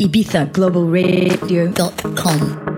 ibizaglobalradio.com.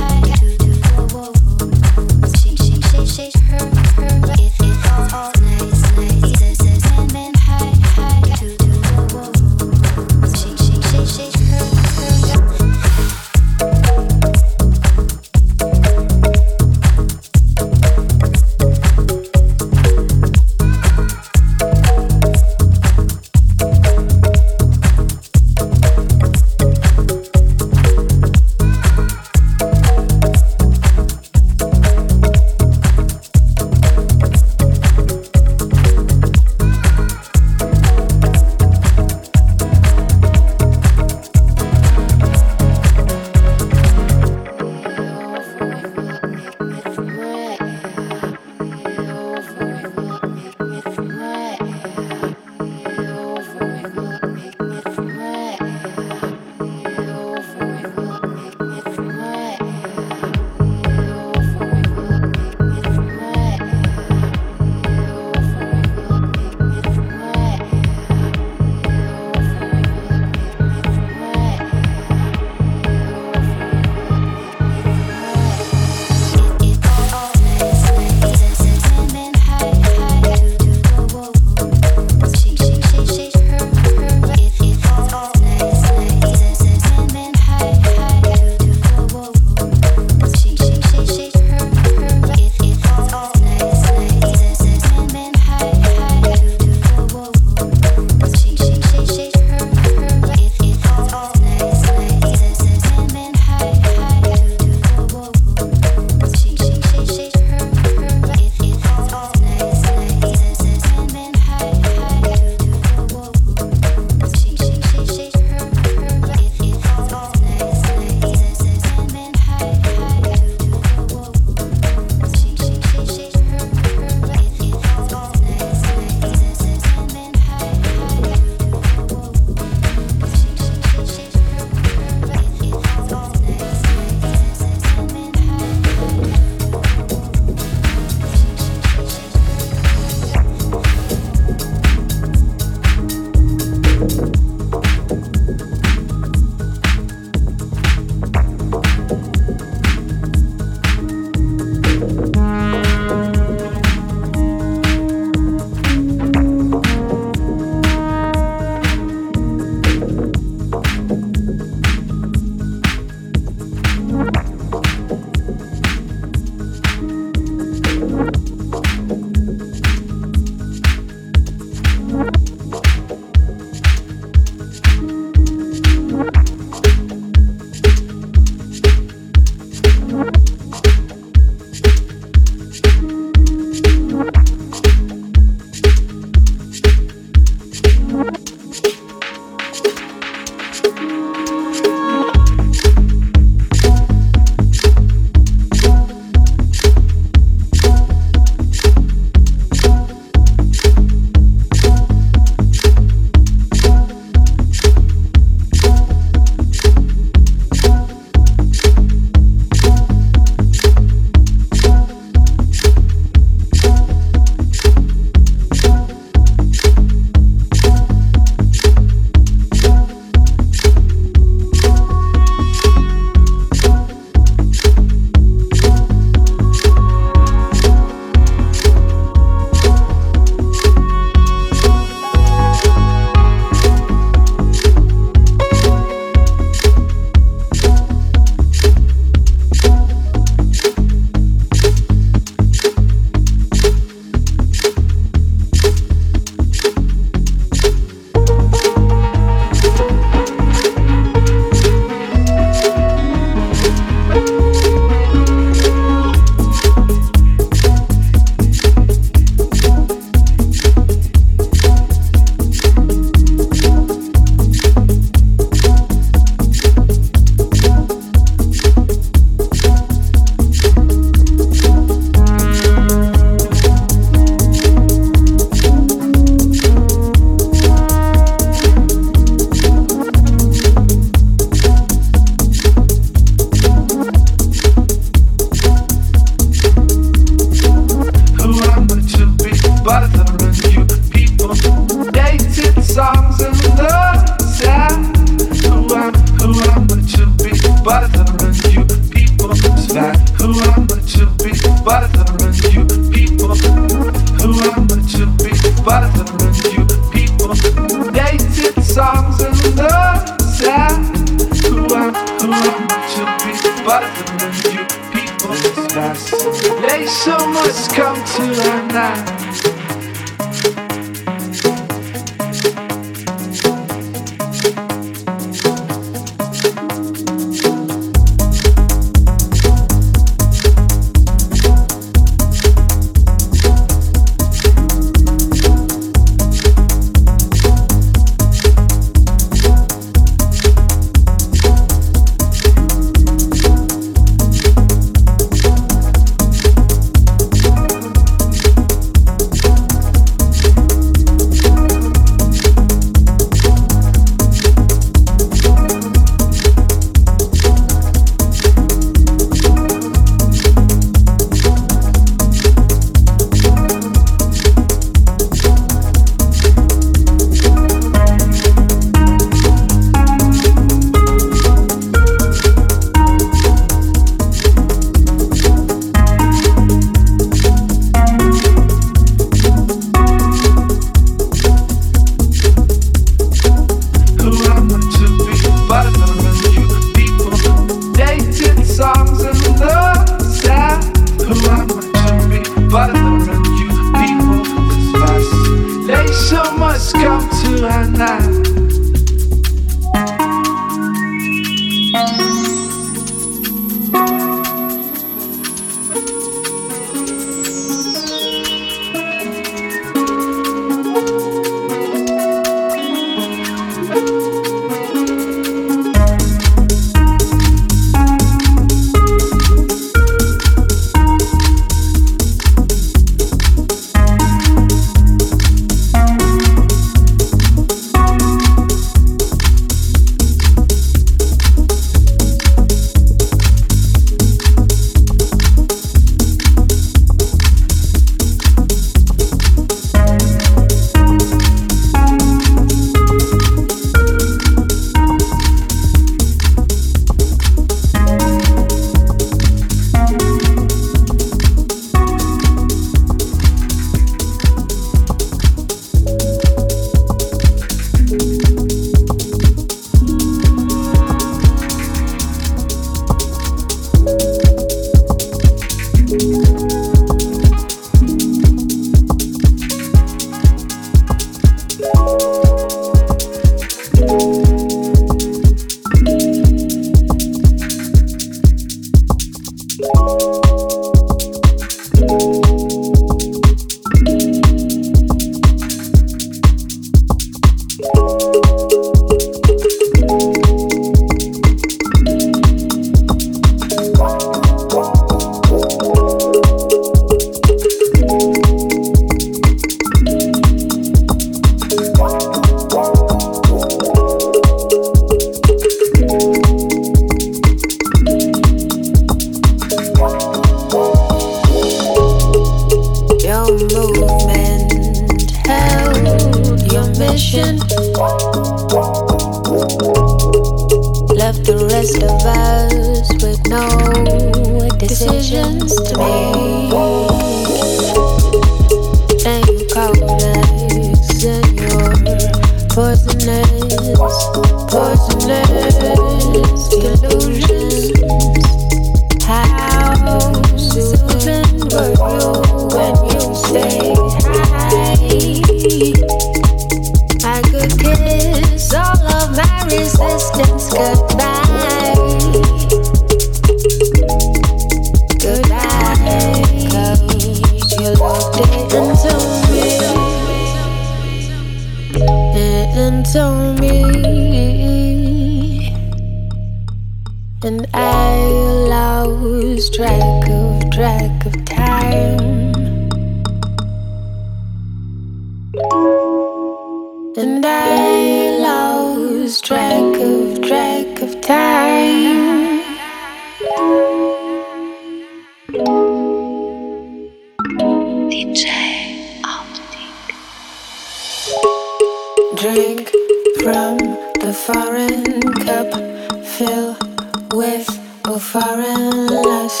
with a foreign lust.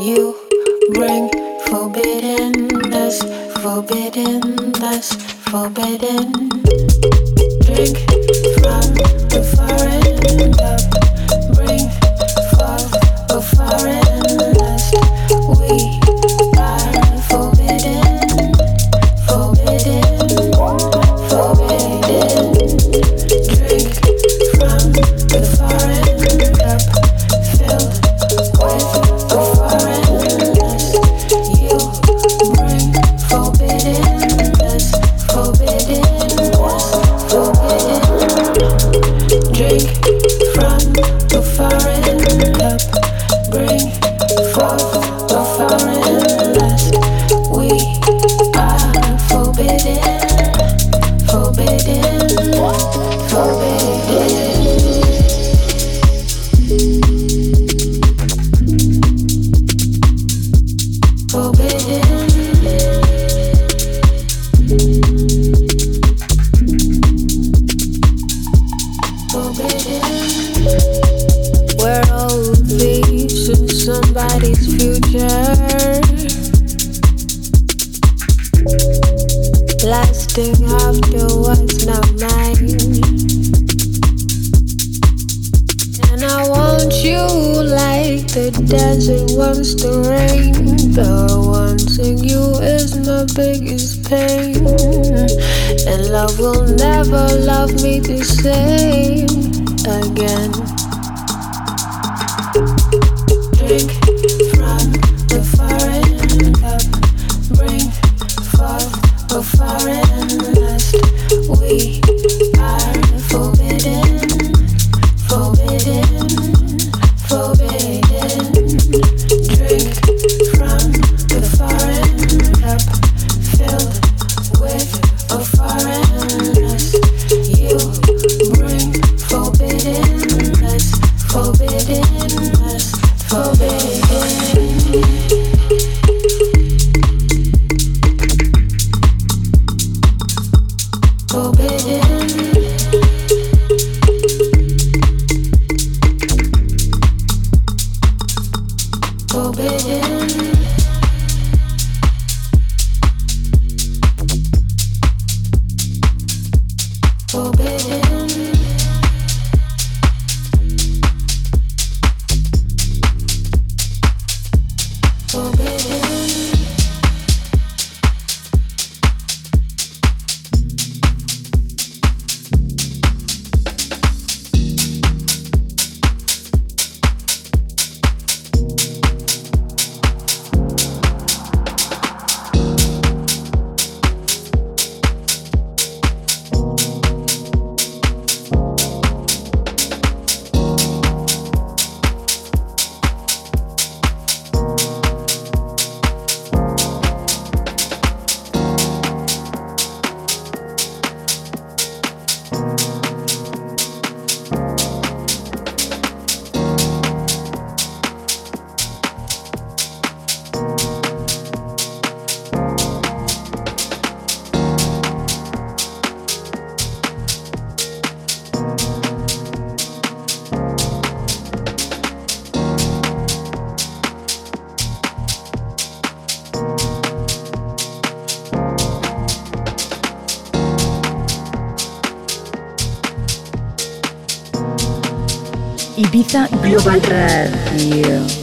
You bring forbidden dust. Forbidden forbiddenness, forbidden. Drink from the foreign cup. Ibiza Global Radio.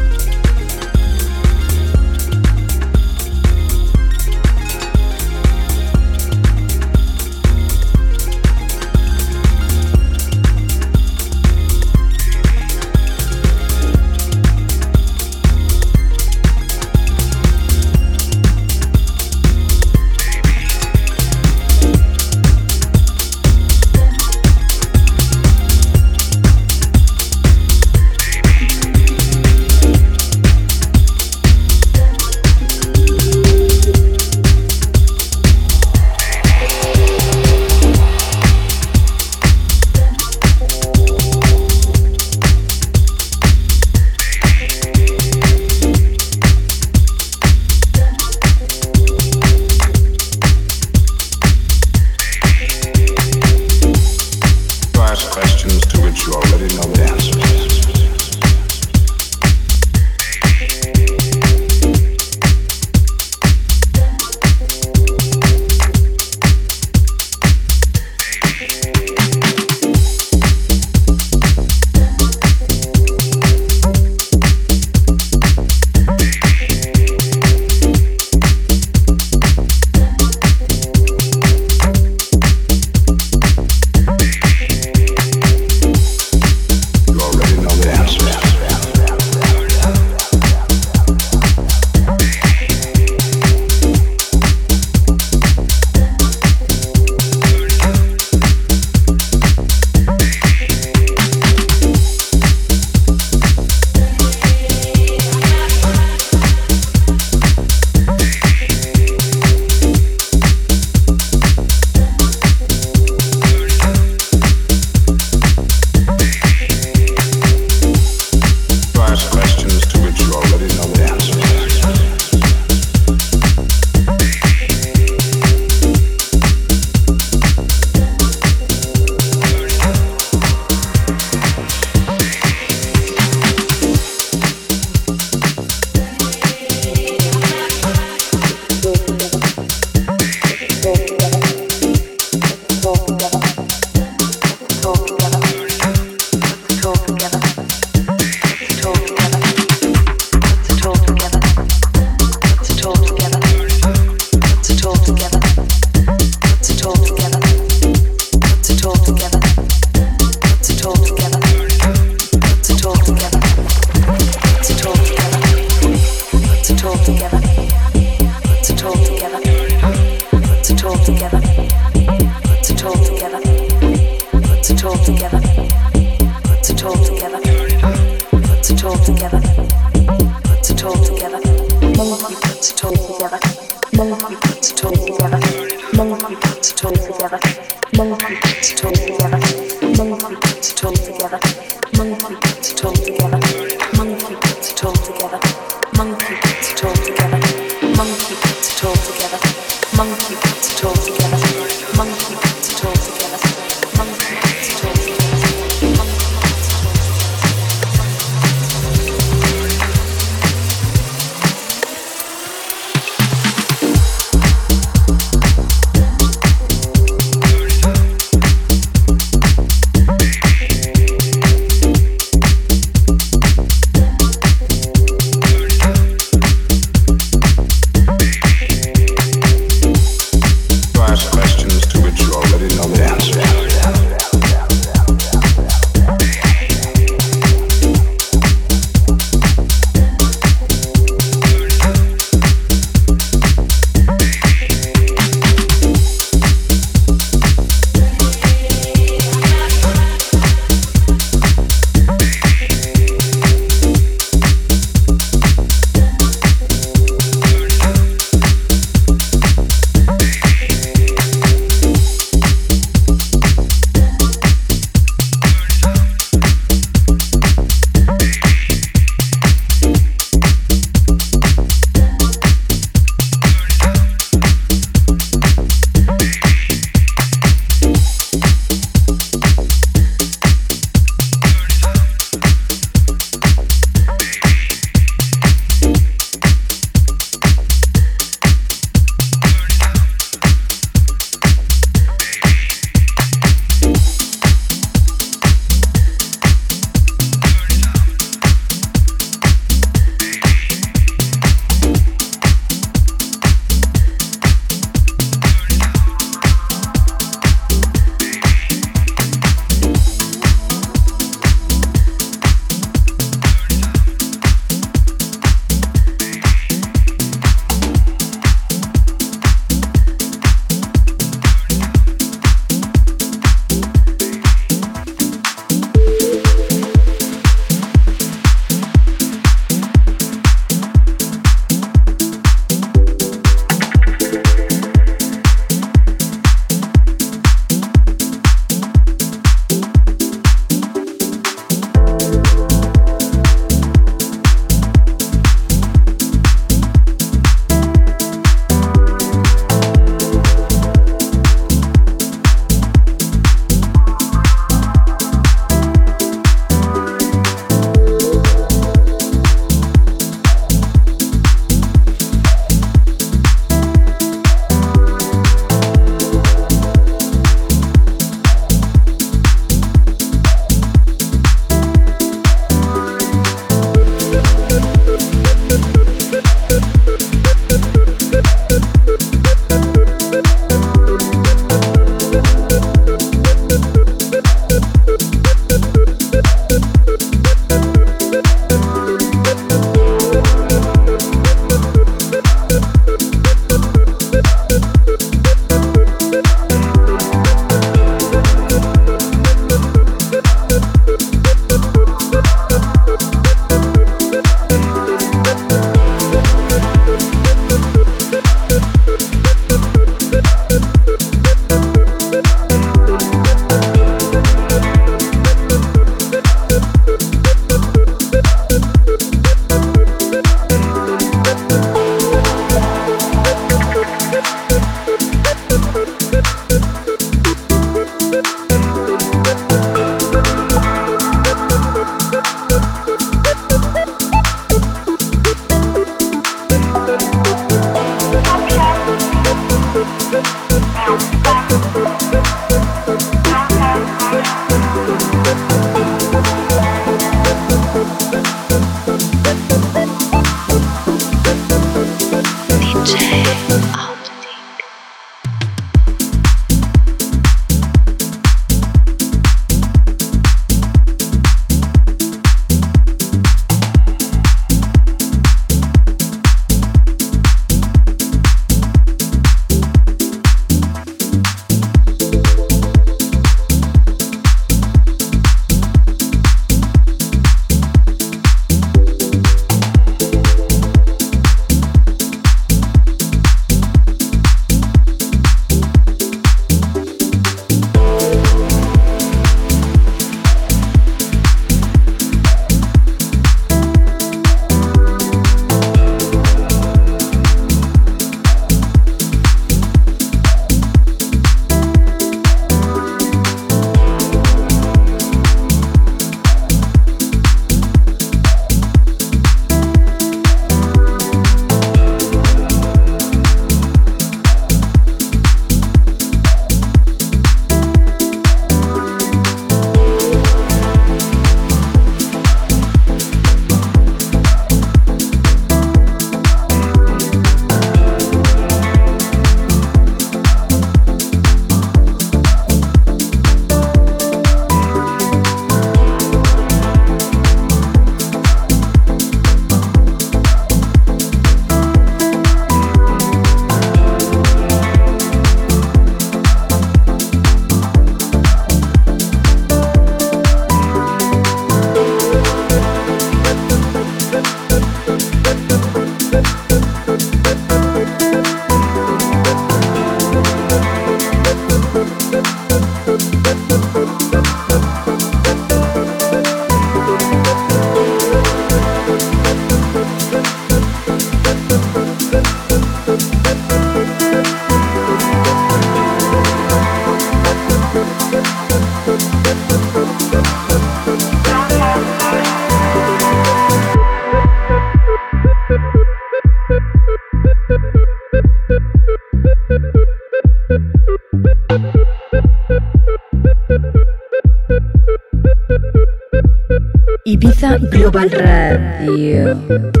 Ibiza Global Radio.